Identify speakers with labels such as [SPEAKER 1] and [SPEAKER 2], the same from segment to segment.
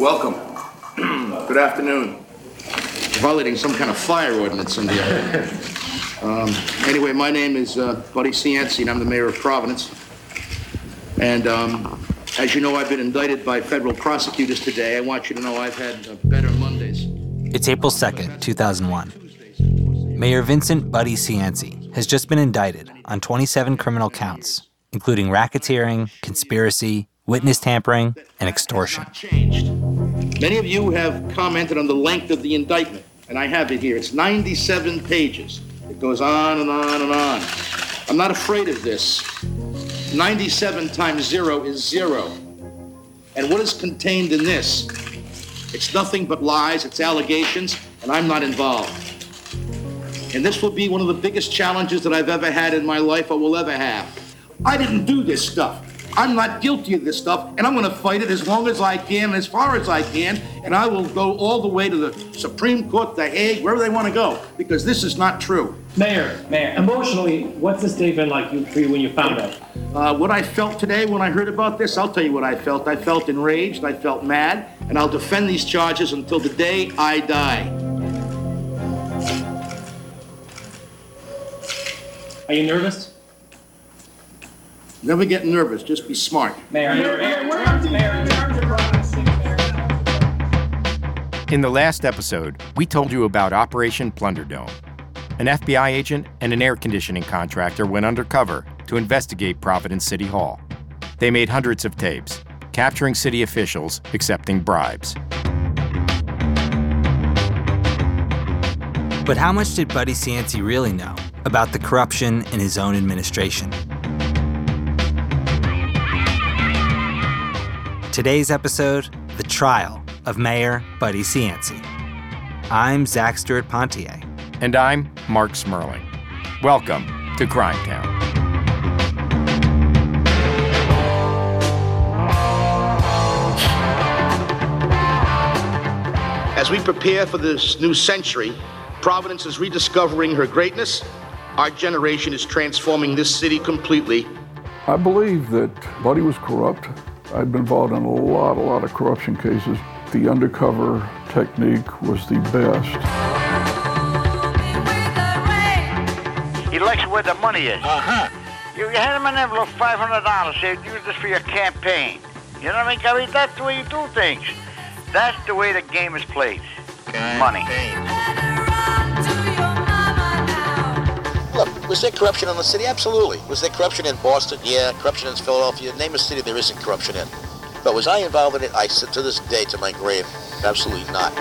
[SPEAKER 1] Welcome. Good afternoon. Violating some kind of fire ordinance in here. Um, Anyway, my name is uh, Buddy Cianci, and I'm the mayor of Providence. And um, as you know, I've been indicted by federal prosecutors today. I want you to know I've had uh, better Mondays.
[SPEAKER 2] It's April 2nd, 2001. Mayor Vincent Buddy Cianci has just been indicted on 27 criminal counts, including racketeering, conspiracy, witness tampering, and extortion.
[SPEAKER 1] Many of you have commented on the length of the indictment, and I have it here. It's 97 pages. It goes on and on and on. I'm not afraid of this. 97 times zero is zero. And what is contained in this? It's nothing but lies, it's allegations, and I'm not involved. And this will be one of the biggest challenges that I've ever had in my life or will ever have. I didn't do this stuff. I'm not guilty of this stuff, and I'm going to fight it as long as I can, as far as I can, and I will go all the way to the Supreme Court, The Hague, wherever they want to go, because this is not true.
[SPEAKER 3] Mayor, Mayor, emotionally, what's this day been like you- for you when you found out?
[SPEAKER 1] Uh, what I felt today when I heard about this, I'll tell you what I felt. I felt enraged, I felt mad, and I'll defend these charges until the day I die.
[SPEAKER 3] Are you nervous?
[SPEAKER 1] Never get nervous, just be smart.
[SPEAKER 3] Mayor, Mayor, Mayor, Mayor,
[SPEAKER 4] In the last episode, we told you about Operation Plunderdome. An FBI agent and an air conditioning contractor went undercover to investigate Providence City Hall. They made hundreds of tapes, capturing city officials accepting bribes.
[SPEAKER 2] But how much did Buddy Cianci really know about the corruption in his own administration? Today's episode The Trial of Mayor Buddy Cianci. I'm Zac Stuart-Pontier.
[SPEAKER 4] And I'm Marc Smerling. Welcome to Crime Town.
[SPEAKER 1] As we prepare for this new century, Providence is rediscovering her greatness. Our generation is transforming this city completely.
[SPEAKER 5] I believe that Buddy was corrupt. I'd been involved in a lot, a lot of corruption cases. The undercover technique was the best.
[SPEAKER 6] He likes where the money is. Uh-huh. You hand him an envelope, five hundred dollars. Say, use this for your campaign. You know what I mean, Gary? That's the way you do things. That's the way the game is played. Money.
[SPEAKER 7] Look, was there corruption in the city? Absolutely. Was there corruption in Boston? Yeah. Corruption in Philadelphia? Name a city there isn't corruption in. But was I involved in it? I said to this day, to my grave, absolutely not.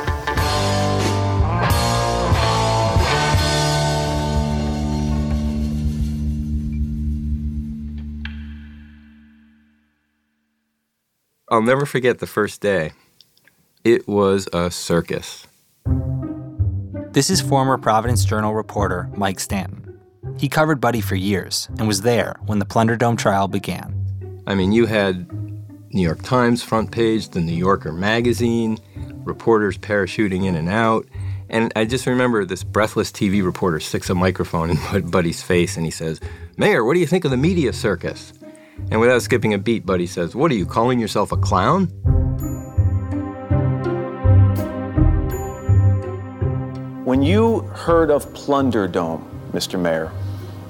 [SPEAKER 8] I'll never forget the first day. It was a circus.
[SPEAKER 2] This is former Providence Journal reporter Mike Stanton. He covered Buddy for years and was there when the Plunderdome trial began.
[SPEAKER 8] I mean, you had New York Times front page, the New Yorker magazine, reporters parachuting in and out. And I just remember this breathless TV reporter sticks a microphone in Buddy's face and he says, Mayor, what do you think of the media circus? And without skipping a beat, Buddy says, What are you, calling yourself a clown?
[SPEAKER 9] When you heard of Plunderdome, Mr. Mayor,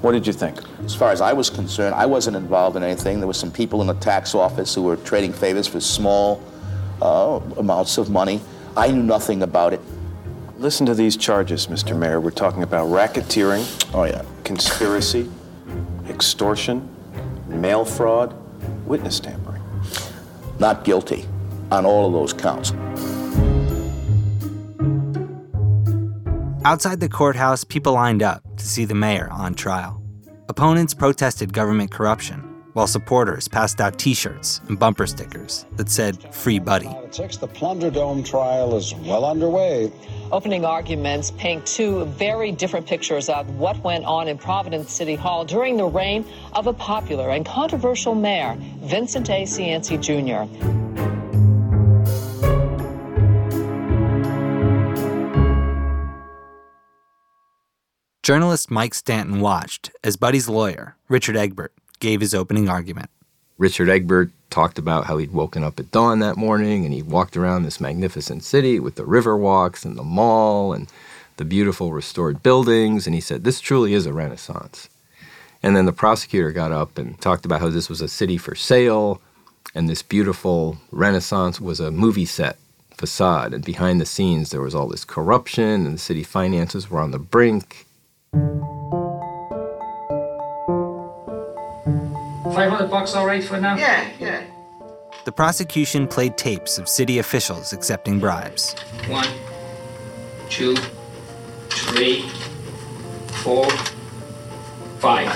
[SPEAKER 9] what did you think?
[SPEAKER 7] As far as I was concerned, I wasn't involved in anything. There were some people in the tax office who were trading favors for small uh, amounts of money. I knew nothing about it.
[SPEAKER 9] Listen to these charges, Mr. Mayor. We're talking about racketeering,
[SPEAKER 7] Oh, yeah.
[SPEAKER 9] conspiracy, extortion, mail fraud, witness tampering.
[SPEAKER 7] Not guilty on all of those counts.
[SPEAKER 2] Outside the courthouse, people lined up to see the mayor on trial. Opponents protested government corruption, while while supporters passed out t shirts and bumper stickers that said Free Buddy.
[SPEAKER 10] The Plunderdome trial is well underway.
[SPEAKER 11] Opening arguments paint two very different pictures of what went on in Providence City Hall during the reign of a popular and controversial mayor, Vincent A. Cianci Jr.
[SPEAKER 2] Journalist Mike Stanton watched as Buddy's lawyer, Richard Egbert, gave his opening argument.
[SPEAKER 8] Richard Egbert talked about how he'd woken up at dawn that morning and he walked around this magnificent city with the river walks and the mall and the beautiful restored buildings. And he said, This truly is a renaissance. And then the prosecutor got up and talked about how this was a city for sale and this beautiful renaissance was a movie set facade. And behind the scenes, there was all this corruption and the city finances were on the brink.
[SPEAKER 3] 500 bucks all right for now?
[SPEAKER 6] Yeah, yeah.
[SPEAKER 2] The prosecution played tapes of city officials accepting bribes.
[SPEAKER 3] One, two, three, four, five.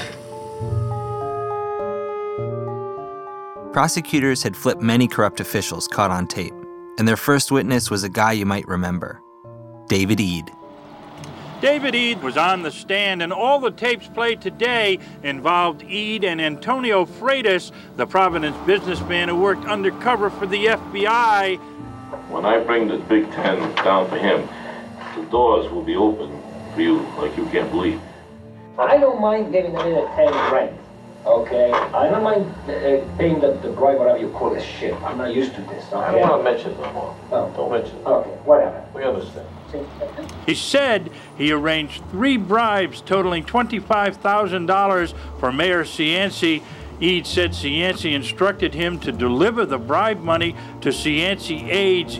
[SPEAKER 2] Prosecutors had flipped many corrupt officials caught on tape, and their first witness was a guy you might remember David Eade.
[SPEAKER 12] David Eade was on the stand, and all the tapes played today involved Eade and Antonio Freitas, the Providence businessman who worked undercover for the FBI.
[SPEAKER 13] When I bring the Big Ten down for him, the doors will be open for you like you can't believe.
[SPEAKER 14] I don't mind giving them in a 10 rent, okay? I don't mind uh, paying the, the bribe, whatever you call this shit. I'm not used to this, okay?
[SPEAKER 13] I don't want to mention it no more.
[SPEAKER 14] No.
[SPEAKER 13] Don't mention it.
[SPEAKER 14] Okay, whatever.
[SPEAKER 13] We understand.
[SPEAKER 12] He said he arranged three bribes totaling $25,000 for Mayor Cianci. Eade said Cianci instructed him to deliver the bribe money to Cianci aides.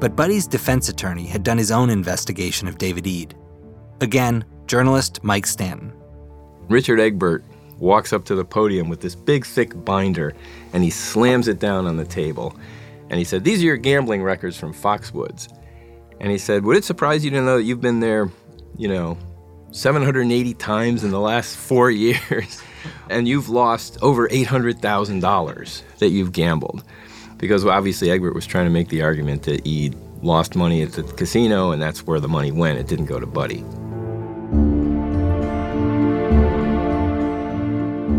[SPEAKER 2] But Buddy's defense attorney had done his own investigation of David Eade. Again, journalist Mike Stanton.
[SPEAKER 8] Richard Egbert walks up to the podium with this big, thick binder and he slams it down on the table. And he said, These are your gambling records from Foxwoods. And he said, Would it surprise you to know that you've been there, you know, 780 times in the last four years? and you've lost over $800,000 that you've gambled. Because obviously, Egbert was trying to make the argument that Eade lost money at the casino and that's where the money went. It didn't go to Buddy.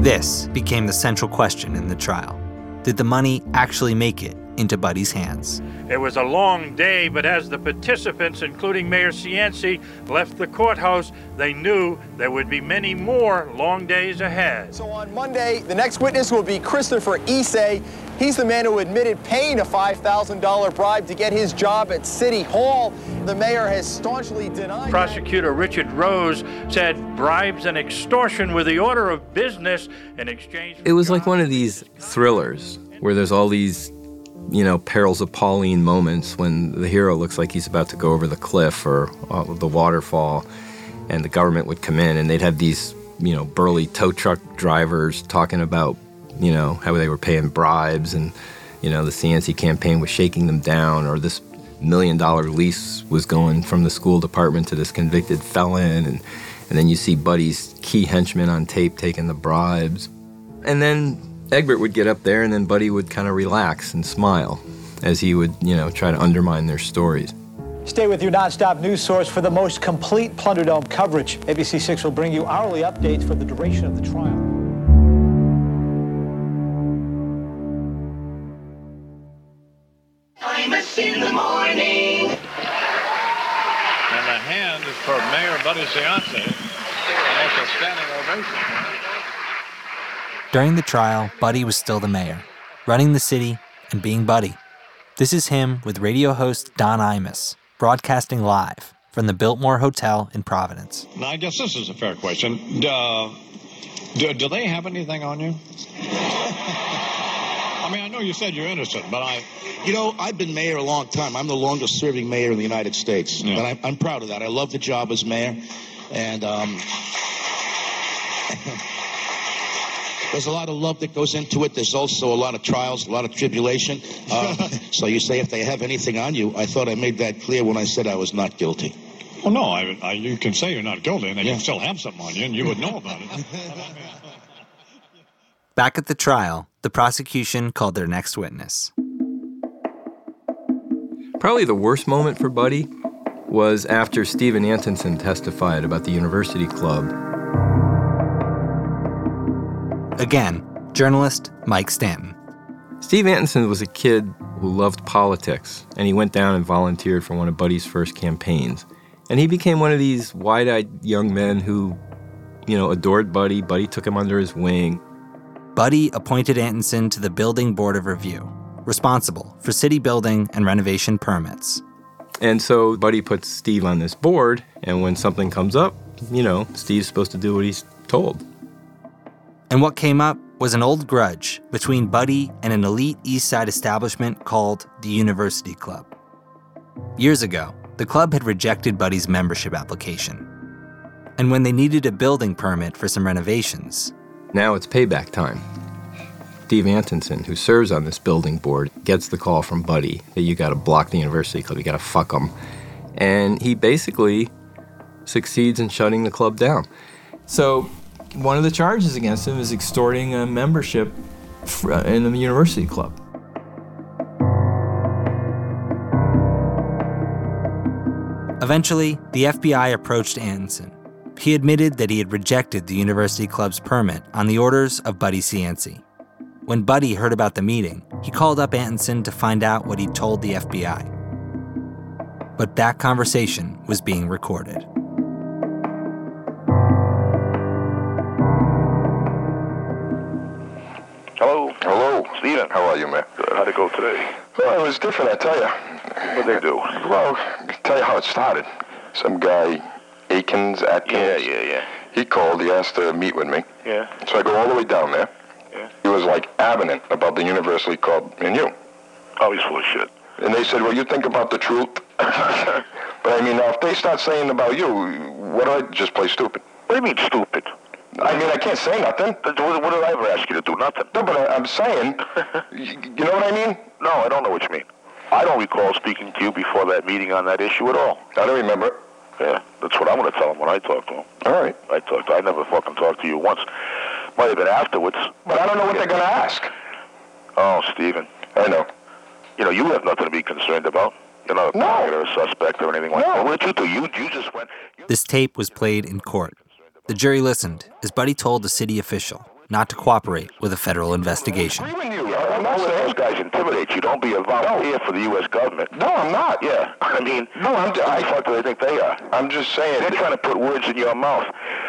[SPEAKER 2] This became the central question in the trial. Did the money actually make it into Buddy's hands?
[SPEAKER 12] It was a long day, but as the participants, including Mayor Cianci, left the courthouse, they knew there would be many more long days ahead.
[SPEAKER 15] So on Monday, the next witness will be Christopher Ise. He's the man who admitted paying a $5,000 bribe to get his job at City Hall. The mayor has staunchly denied.
[SPEAKER 12] Prosecutor Richard Rose said bribes and extortion were the order of business in exchange.
[SPEAKER 8] It was like one of these thrillers where there's all these, you know, perils of Pauline moments when the hero looks like he's about to go over the cliff or uh, the waterfall, and the government would come in and they'd have these, you know, burly tow truck drivers talking about you know, how they were paying bribes and, you know, the Cianci campaign was shaking them down or this million dollar lease was going from the school department to this convicted felon and, and then you see Buddy's key henchman on tape taking the bribes. And then Egbert would get up there and then Buddy would kind of relax and smile as he would, you know, try to undermine their stories.
[SPEAKER 15] Stay with your nonstop news source for the most complete Plunderdome coverage. ABC6 will bring you hourly updates for the duration of the trial.
[SPEAKER 16] Imus in the morning.
[SPEAKER 17] And the hand is for Mayor Buddy Cianci. And that's a standing ovation.
[SPEAKER 2] During the trial, Buddy was still the mayor, running the city and being Buddy. This is him with radio host Don Imus, broadcasting live from the Biltmore Hotel in Providence.
[SPEAKER 17] Now, I guess this is a fair question. Uh, do, do they have anything on you? I mean, I know you said you're innocent, but I.
[SPEAKER 18] You know, I've been mayor a long time. I'm the longest serving mayor in the United States.
[SPEAKER 17] Yeah.
[SPEAKER 18] And I'm, I'm proud of that. I love the job as mayor. And um, there's a lot of love that goes into it. There's also a lot of trials, a lot of tribulation. Uh, so you say if they have anything on you, I thought I made that clear when I said I was not guilty.
[SPEAKER 17] Well, no, I, I, you can say you're not guilty, and they can still have something on you, and you would know about it.
[SPEAKER 2] Back at the trial, the prosecution called their next witness.
[SPEAKER 8] Probably the worst moment for Buddy was after Stephen Antonsen testified about the University Club.
[SPEAKER 2] Again, journalist Mike Stanton.
[SPEAKER 8] Steve Antonsen was a kid who loved politics, and he went down and volunteered for one of Buddy's first campaigns. And he became one of these wide eyed young men who, you know, adored Buddy. Buddy took him under his wing.
[SPEAKER 2] Buddy appointed Antonsen to the Building Board of Review, responsible for city building and renovation permits.
[SPEAKER 8] And so Buddy puts Steve on this board, and when something comes up, you know, Steve's supposed to do what he's told.
[SPEAKER 2] And what came up was an old grudge between Buddy and an elite East Side establishment called the University Club. Years ago, the club had rejected Buddy's membership application. And when they needed a building permit for some renovations,
[SPEAKER 8] now it's payback time. Steve Antonsen, who serves on this building board, gets the call from Buddy that you got to block the university club, you got to fuck them. And he basically succeeds in shutting the club down. So one of the charges against him is extorting a membership uh, in the university club.
[SPEAKER 2] Eventually, the FBI approached Antonsen. He admitted that he had rejected the university club's permit on the orders of Buddy Cianci. When Buddy heard about the meeting, he called up Antonsen to find out what he'd told the FBI. But that conversation was being recorded.
[SPEAKER 19] Oh,
[SPEAKER 20] Hello.
[SPEAKER 19] Hello.
[SPEAKER 20] How are you, man?
[SPEAKER 19] Good. How'd it go today?
[SPEAKER 20] Well, it was different, I tell you.
[SPEAKER 19] What'd they do?
[SPEAKER 20] Well, I'll tell you how it started. Some guy, Akins, Atkins.
[SPEAKER 19] Yeah, yeah, yeah.
[SPEAKER 20] He called. He asked to meet with me.
[SPEAKER 19] Yeah.
[SPEAKER 20] So I go all the way down there.
[SPEAKER 19] Yeah.
[SPEAKER 20] He was like adamant about the University Club and you.
[SPEAKER 19] Oh, he's full of shit.
[SPEAKER 20] And they said, well, you think about the truth. but I mean, now, if they start saying about you, what do I just play stupid?
[SPEAKER 19] What do you mean stupid?
[SPEAKER 20] I mean, I can't say nothing.
[SPEAKER 19] What, what did I ever ask you to do? Nothing.
[SPEAKER 20] No, but I, I'm saying, you, you know what I mean?
[SPEAKER 19] No, I don't know what you mean. I don't recall speaking to you before that meeting on that issue at all.
[SPEAKER 20] I don't remember.
[SPEAKER 19] Yeah, that's what I'm going to tell him when I talk to him.
[SPEAKER 20] All right.
[SPEAKER 19] I talked. I never fucking talked to you once. Might have been afterwards.
[SPEAKER 20] But I don't know what they're going to ask.
[SPEAKER 19] Oh, Stephen.
[SPEAKER 20] I know.
[SPEAKER 19] You know, you have nothing to be concerned about. You're not a
[SPEAKER 20] No.
[SPEAKER 19] or a suspect or anything like
[SPEAKER 20] No.
[SPEAKER 19] that. What did you do? You, you just went.
[SPEAKER 2] This tape was played in court. The jury listened as Buddy told a city official not to cooperate with a federal investigation.
[SPEAKER 20] I'm
[SPEAKER 19] Don't
[SPEAKER 20] not saying.
[SPEAKER 19] those guys intimidate you. Don't be a volunteer for the U.S. government.
[SPEAKER 20] No, I'm not.
[SPEAKER 19] Yeah, I mean,
[SPEAKER 20] No, I'm.
[SPEAKER 19] who the
[SPEAKER 20] I,
[SPEAKER 19] fuck do they think they are?
[SPEAKER 20] I'm just saying.
[SPEAKER 19] They're trying to put words in your mouth.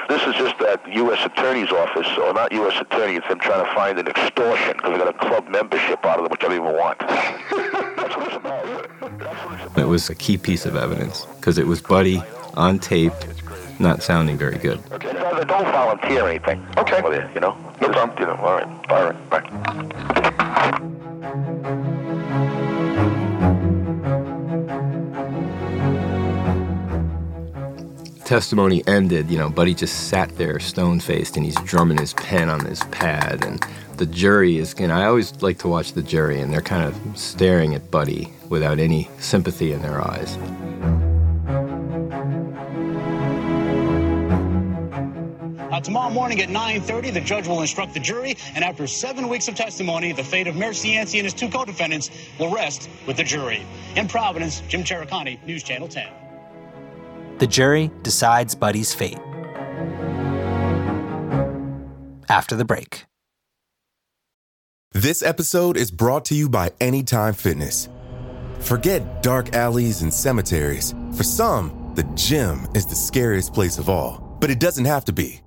[SPEAKER 19] This is just that U.S. Attorney's office, or not U.S. Attorney, it's them trying to find an extortion because they got a club membership out of them, which I don't even want. That's what it's about.
[SPEAKER 8] It was a key piece of evidence because it was Buddy on tape, not sounding very good.
[SPEAKER 19] Okay, don't volunteer anything.
[SPEAKER 20] Okay.
[SPEAKER 19] Well, yeah, you know?
[SPEAKER 20] No
[SPEAKER 19] Just,
[SPEAKER 20] problem.
[SPEAKER 19] You know, all right. All right. Bye.
[SPEAKER 8] testimony ended, you know, Buddy just sat there stone faced and he's drumming his pen on his pad. And the jury is, you know, I always like to watch the jury and they're kind of staring at Buddy without any sympathy in their eyes.
[SPEAKER 21] Uh, tomorrow morning at 9.30, the judge will instruct the jury, and after seven weeks of testimony, the fate of Mayor Cianci and his two co-defendants will rest with the jury. In Providence, Jim Taricani, News Channel 10.
[SPEAKER 2] The jury decides Buddy's fate. After the break.
[SPEAKER 22] This episode is brought to you by Anytime Fitness. Forget dark alleys and cemeteries. For some, the gym is the scariest place of all, but it doesn't have to be.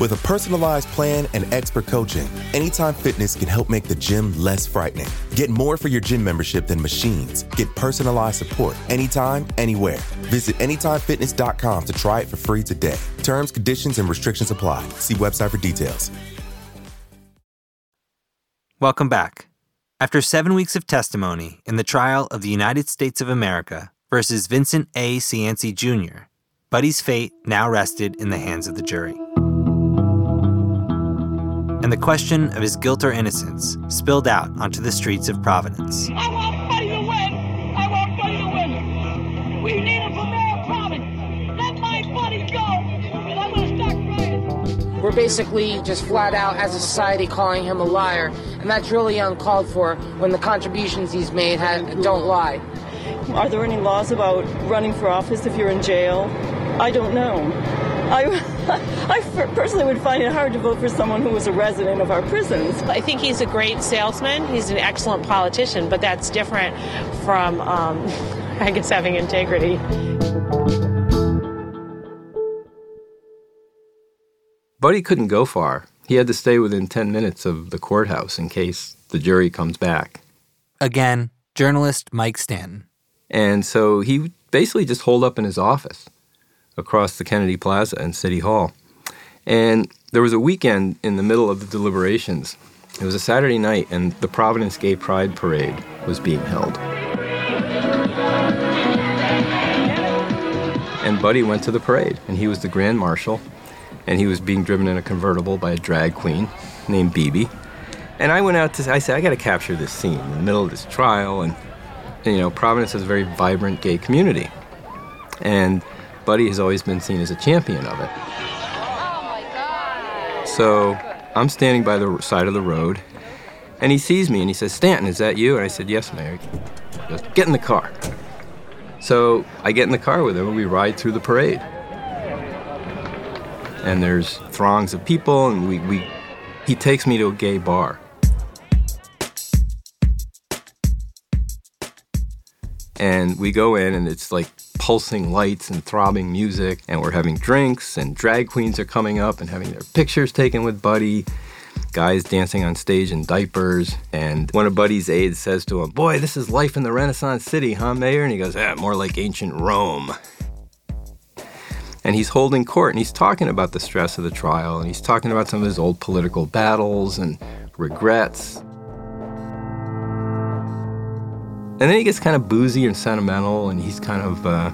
[SPEAKER 22] With a personalized plan and expert coaching, Anytime Fitness can help make the gym less frightening. Get more for your gym membership than machines. Get personalized support anytime, anywhere. Visit AnytimeFitness.com to try it for free today. Terms, conditions, and restrictions apply. See website for details.
[SPEAKER 2] Welcome back. After seven weeks of testimony in the trial of the United States of America versus Vincent A. Cianci Jr., Buddy's fate now rested in the hands of the jury and the question of his guilt or innocence spilled out onto the streets of Providence.
[SPEAKER 16] I want to win. I want to win. We need him for mayor of Providence. Let my buddy go, and I'm going to start crying.
[SPEAKER 23] We're basically just flat out, as a society, calling him a liar, and that's really uncalled for when the contributions he's made have, don't lie.
[SPEAKER 24] Are there any laws about running for office if you're in jail? I don't know. I. I personally would find it hard to vote for someone who was a resident of our prisons.
[SPEAKER 25] I think he's a great salesman. He's an excellent politician, but that's different from, um, I guess, having integrity.
[SPEAKER 8] Buddy couldn't go far. He had to stay within 10 minutes of the courthouse in case the jury comes back.
[SPEAKER 2] Again, journalist Mike Stanton.
[SPEAKER 8] And so he basically just holed up in his office across the Kennedy Plaza and City Hall. And there was a weekend in the middle of the deliberations. It was a Saturday night, and the Providence Gay Pride Parade was being held. And Buddy went to the parade, and he was the Grand Marshal, and he was being driven in a convertible by a drag queen named Bibi. And I went out to, I said, I got to capture this scene in the middle of this trial, and, and you know, Providence has a very vibrant gay community. And Buddy has always been seen as a champion of it. So I'm standing by the side of the road, and he sees me and he says, Stanton, is that you? And I said, Yes, Mayor. He goes, Get in the car. So I get in the car with him and we ride through the parade. And there's throngs of people, and we, we he takes me to a gay bar. And we go in, and it's like pulsing lights and throbbing music, and we're having drinks, and drag queens are coming up and having their pictures taken with Buddy. Guys dancing on stage in diapers, and one of Buddy's aides says to him, Boy, this is life in the Renaissance City, huh, Mayor? And he goes, Yeah, more like ancient Rome. And he's holding court and he's talking about the stress of the trial, and he's talking about some of his old political battles and regrets. And then he gets kind of boozy and sentimental, and he's kind of, uh,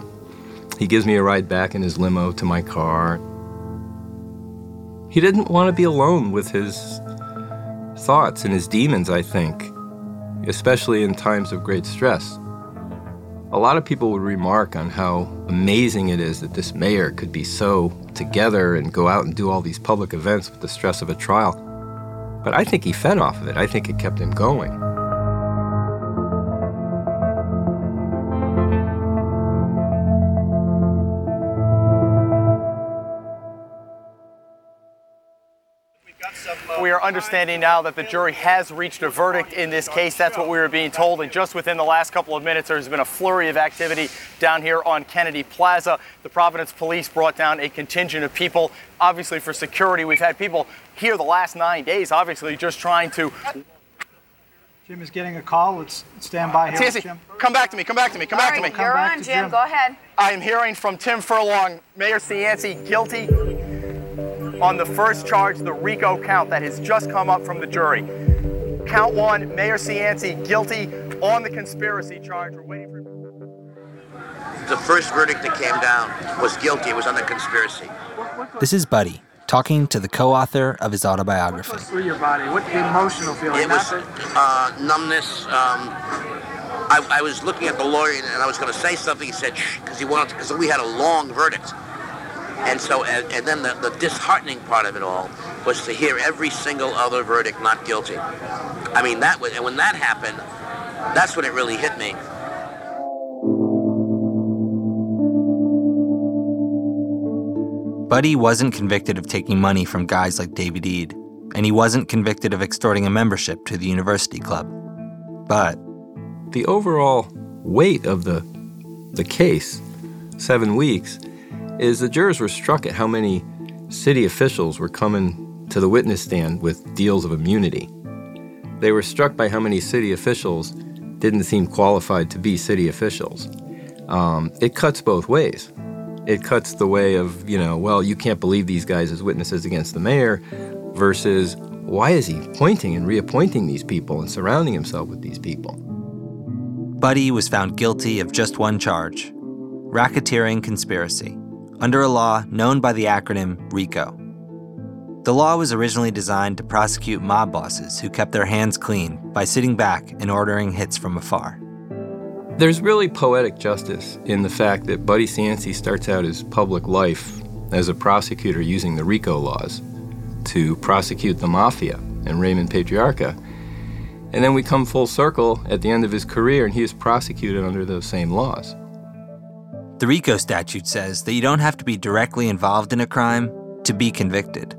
[SPEAKER 8] he gives me a ride back in his limo to my car. He didn't want to be alone with his thoughts and his demons, I think, especially in times of great stress. A lot of people would remark on how amazing it is that this mayor could be so together and go out and do all these public events with the stress of a trial. But I think he fed off of it. I think it kept him going.
[SPEAKER 15] Understanding now that the jury has reached a verdict in this case. That's what we were being told. And just within the last couple of minutes, there's been a flurry of activity down here on Kennedy Plaza. The Providence police brought down a contingent of people, obviously for security. We've had people here the last nine days, obviously just trying to.
[SPEAKER 26] Jim is getting a call. Let's stand by here.
[SPEAKER 15] Nancy,
[SPEAKER 26] Jim.
[SPEAKER 15] come back to me. Come back to me. Come
[SPEAKER 26] All
[SPEAKER 15] back to me.
[SPEAKER 26] you're Come back on, to Jim. Jim. Go
[SPEAKER 15] ahead. I am hearing from Tim Furlong, Mayor Cianci, guilty on the first charge, the RICO count that has just come up from the jury. Count one, Mayor Cianci guilty on the conspiracy charge. We're waiting for.
[SPEAKER 7] The first verdict that came down was guilty. It was on the conspiracy.
[SPEAKER 2] This is Buddy talking to the co author of his autobiography.
[SPEAKER 26] Through your body, what the emotional feeling?
[SPEAKER 7] It was uh, numbness. Um, I, I was looking at the lawyer and I was going to say something. He said, shh, because he wanted, because we had a long verdict. And so, and, and then the, the disheartening part of it all was to hear every single other verdict not guilty. I mean, that was, and when that happened, that's when it really hit me.
[SPEAKER 2] Buddy wasn't convicted of taking money from guys like David Eade, and he wasn't convicted of extorting a membership to the university club. But
[SPEAKER 8] the overall weight of the the case, seven weeks, is the jurors were struck at how many city officials were coming to the witness stand with deals of immunity. They were struck by how many city officials didn't seem qualified to be city officials. Um, it cuts both ways. It cuts the way of, you know, well, you can't believe these guys as witnesses against the mayor, versus why is he appointing and reappointing these people and surrounding himself with these people?
[SPEAKER 2] Buddy was found guilty of just one charge racketeering conspiracy, under a law known by the acronym RICO. The law was originally designed to prosecute mob bosses who kept their hands clean by sitting back and ordering hits from afar.
[SPEAKER 8] There's really poetic justice in the fact that Buddy Cianci starts out his public life as a prosecutor using the RICO laws. to prosecute the mafia and Raymond Patriarca. And then we come full circle at the end of his career, and he is prosecuted under those same laws.
[SPEAKER 2] The RICO statute says that you don't have to be directly involved in a crime to be convicted.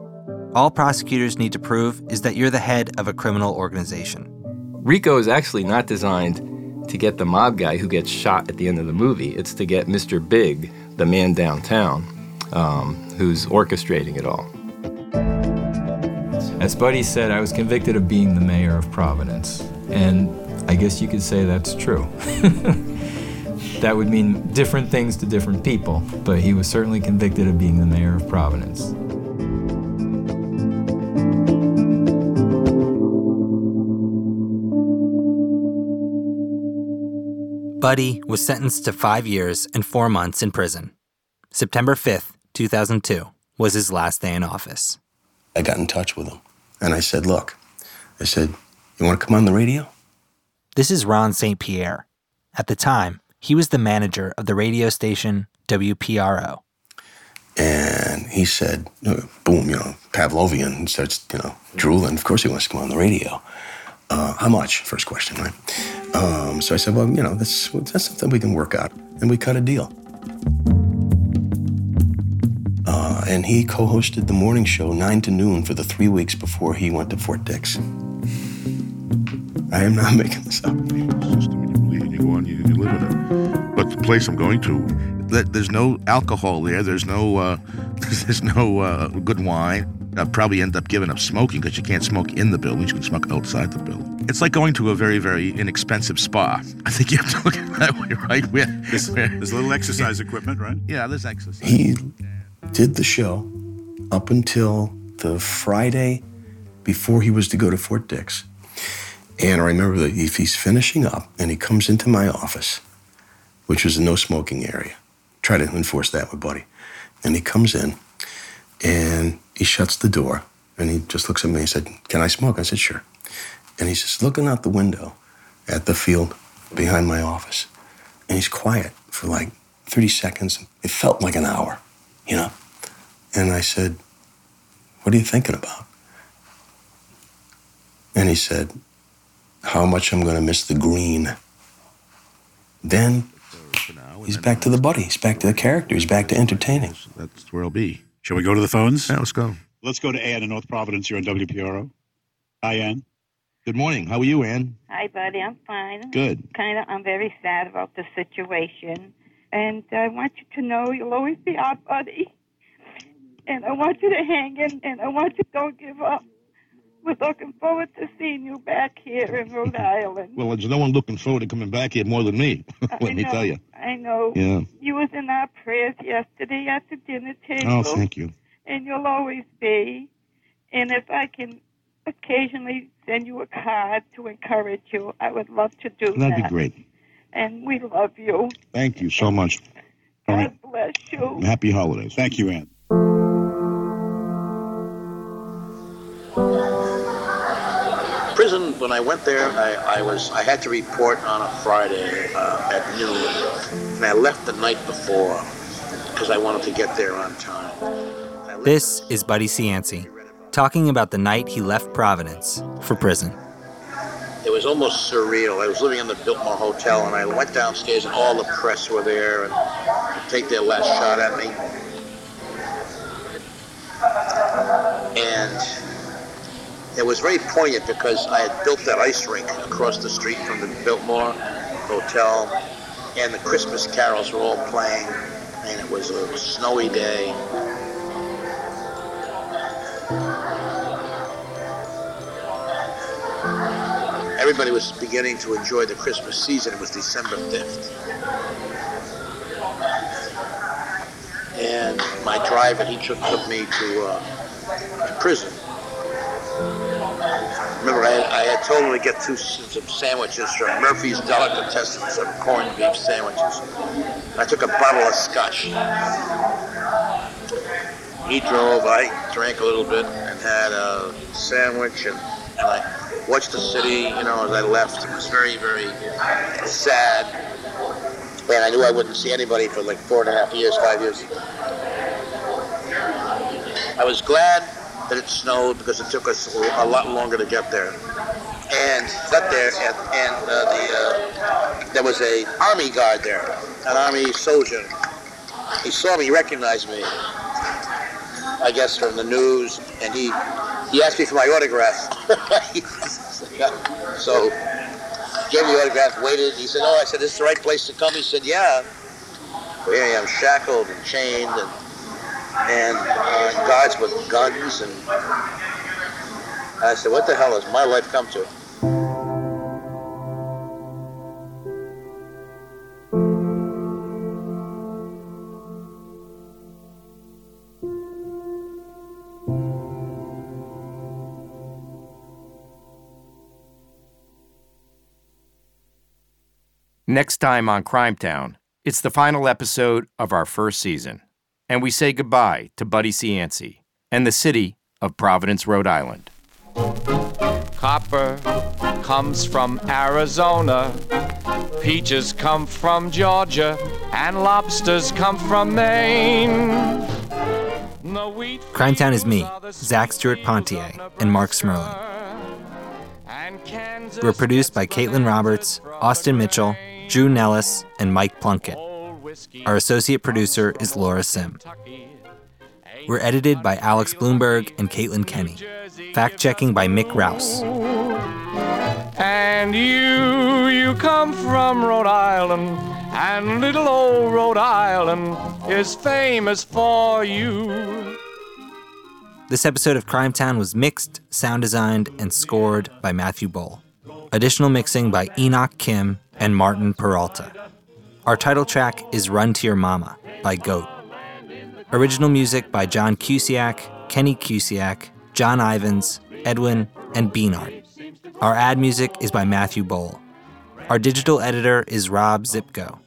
[SPEAKER 2] All prosecutors need to prove is that you're the head of a criminal organization.
[SPEAKER 8] RICO is actually not designed to get the mob guy who gets shot at the end of the movie. It's to get Mr. Big, the man downtown, um, who's orchestrating it all.
[SPEAKER 27] As Buddy said, I was convicted of being the mayor of Providence. And I guess you could say that's true. that would mean different things to different people, but he was certainly convicted of being the mayor of Providence.
[SPEAKER 2] Buddy was sentenced to five years and four months in prison. September 5th, 2002, was his last day in office.
[SPEAKER 28] I got in touch with him and I said, Look, I said, you want to come on the radio?
[SPEAKER 2] This is Ron St. Pierre. At the time, he was the manager of the radio station WPRO.
[SPEAKER 28] And he said, boom, you know, Pavlovian, and starts, you know, drooling. Of course he wants to come on the radio. Uh, how much? First question, right? Um, so I said, well, you know, that's, that's something we can work out. And we cut a deal. Uh, and he co hosted the morning show 9 to noon for the three weeks before he went to Fort Dix. I am not making this up.
[SPEAKER 29] You go on, you, you live in it. But the place I'm going to, there's no alcohol there. There's no, uh, there's no uh, good wine. I'll probably end up giving up smoking because you can't smoke in the building. You can smoke outside the building. It's like going to a very, very inexpensive spa. I think you have to look at it that way, right? Where,
[SPEAKER 30] there's,
[SPEAKER 29] where,
[SPEAKER 30] there's little exercise equipment, right?
[SPEAKER 29] Yeah, there's exercise.
[SPEAKER 28] He did the show up until the Friday before he was to go to Fort Dix. And I remember that if he's finishing up and he comes into my office, which was a no smoking area, try to enforce that with Buddy. And he comes in and he shuts the door and he just looks at me and he said, Can I smoke? I said, Sure. And he's just looking out the window at the field behind my office. And he's quiet for like 30 seconds. It felt like an hour, you know? And I said, What are you thinking about? And he said, How much I'm going to miss the green. Then he's back to the buddy. He's back to the character. He's back to entertaining.
[SPEAKER 29] That's where I'll be.
[SPEAKER 30] Shall we go to the phones?
[SPEAKER 29] Yeah, let's go.
[SPEAKER 30] Let's go to Ann in North Providence here on WPRO. Hi, Ann.
[SPEAKER 20] Good morning. How are you, Ann?
[SPEAKER 31] Hi, buddy. I'm fine.
[SPEAKER 20] Good.
[SPEAKER 31] Kind of. I'm very sad about the situation, and I want you to know you'll always be our buddy. And I want you to hang in, and I want you to don't give up. We're looking forward to seeing you back here in Rhode Island.
[SPEAKER 20] Well, there's no one looking forward to coming back here more than me. Let
[SPEAKER 31] I
[SPEAKER 20] me
[SPEAKER 31] know,
[SPEAKER 20] tell you.
[SPEAKER 31] I know.
[SPEAKER 20] Yeah.
[SPEAKER 31] You was in our prayers yesterday at the dinner table.
[SPEAKER 20] Oh, thank you.
[SPEAKER 31] And you'll always be. And if I can occasionally send you a card to encourage you, I would love to do
[SPEAKER 20] That'd
[SPEAKER 31] that.
[SPEAKER 20] be great.
[SPEAKER 31] And we love you.
[SPEAKER 20] Thank you so much. All right.
[SPEAKER 31] God bless you.
[SPEAKER 20] Happy holidays.
[SPEAKER 30] Thank you, Ann.
[SPEAKER 7] When I went there, I, I was I had to report on a Friday uh, at noon, and I left the night before because I wanted to get there on time.
[SPEAKER 2] This is Buddy Cianci talking about the night he left Providence for prison.
[SPEAKER 7] It was almost surreal. I was living in the Biltmore Hotel, and I went downstairs, and all the press were there and to take their last shot at me. And it was very poignant because I had built that ice rink across the street from the Biltmore Hotel, and the Christmas carols were all playing, and it was a snowy day. Everybody was beginning to enjoy the Christmas season. It was December 5th. And my driver, he took, took me to, uh, to prison. Remember, I, I had told him to get two some sandwiches from Murphy's Delicatessen, some corned beef sandwiches. I took a bottle of scotch. He drove, I drank a little bit and had a sandwich, and, and I watched the city, you know, as I left. It was very, very sad. And I knew I wouldn't see anybody for like four and a half years, five years. I was glad that it snowed because it took us a lot longer to get there. And got there, and, and uh, the uh, there was a army guard there, an army soldier. He saw me, recognized me, I guess from the news, and he he asked me for my autograph. so gave me the autograph, waited. He said, "Oh," I said, "This is the right place to come." He said, "Yeah." Here I am, shackled and chained, and and uh, guards with guns, and I said, "What the hell has my life come to?"
[SPEAKER 32] Next time on Crime Town, it's the final episode of our first season, and we say goodbye to Buddy Cianci and the city of Providence, Rhode Island.
[SPEAKER 33] Copper comes from Arizona, peaches come from Georgia, and lobsters come from Maine. The wheat
[SPEAKER 2] Crime Town is me, Zac Stuart-Pontier, and Marc Smerling. We're produced by Caitlin Roberts, Austin Mitchell, Drew Nelles, and Mike Plunkett. Our associate producer is Laura Sim. We're edited by Alex Blumberg and Caitlin Kenney. Fact checking by Mick Rouse.
[SPEAKER 33] And you, you come from Rhode Island, and little old Rhode Island is famous for you.
[SPEAKER 2] This episode of Crime Town was mixed, sound designed, and scored by Matthew Boll. Additional mixing by Enoch Kim and Martin Peralta. Our title track is Run to Your Mama by Goat. Original music by John Cusiak, Kenny Cusiak, John Ivans, Edwin, and Beanart. Our ad music is by Matthew Boll. Our digital editor is Rob Szypko.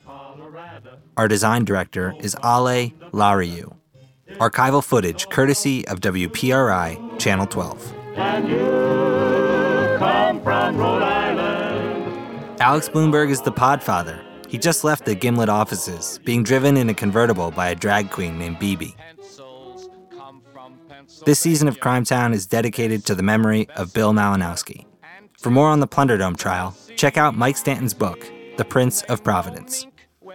[SPEAKER 2] Our design director is Ale Lariu. Archival footage courtesy of WPRI Channel 12.
[SPEAKER 16] And you come from Rhode Island.
[SPEAKER 2] Alex Blumberg is the podfather. He just left the Gimlet offices, being driven in a convertible by a drag queen named Bibi. This season of Crime Town is dedicated to the memory of Bill Malinowski. For more on the Plunderdome trial, check out Mike Stanton's book, The Prince of Providence.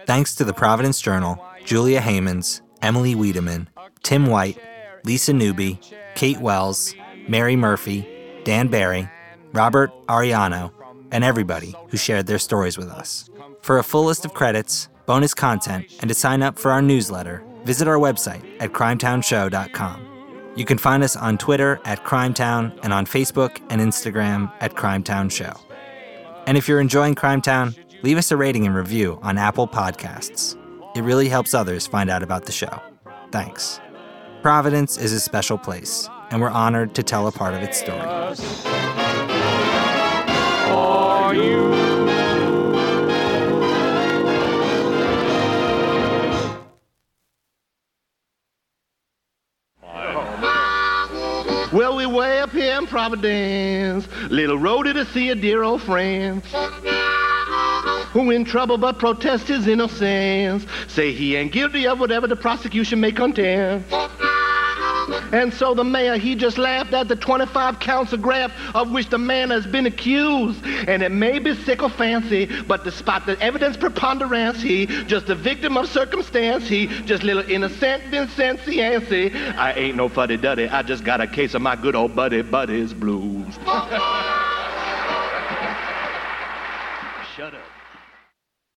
[SPEAKER 2] Thanks to the Providence Journal, Julia Haymans, Emily Wiedemann, Tim White, Lisa Newby, Kate Wells, Mary Murphy, Dan Barry, Robert Ariano, and everybody who shared their stories with us. For a full list of credits, bonus content, and to sign up for our newsletter, visit our website at crimetownshow.com. You can find us on Twitter at Crimetown and on Facebook and Instagram at Crimetown Show. And if you're enjoying Crimetown, leave us a rating and review on Apple Podcasts. It really helps others find out about the show. Thanks. Providence is a special place, and we're honored to tell a part of its story.
[SPEAKER 33] For you.
[SPEAKER 34] Well, we way up here in Providence, little Rhody to see a dear old friend. Who in trouble but protest his innocence. Say he ain't guilty of whatever the prosecution may contend. And so the mayor, he just laughed at the 25 counts of graft of which the man has been accused. And it may be sick or fancy, but despite the evidence preponderance, he just a victim of circumstance. He just little innocent Vincent I ain't no fuddy-duddy. I just got a case of my good old buddy Buddy's blues.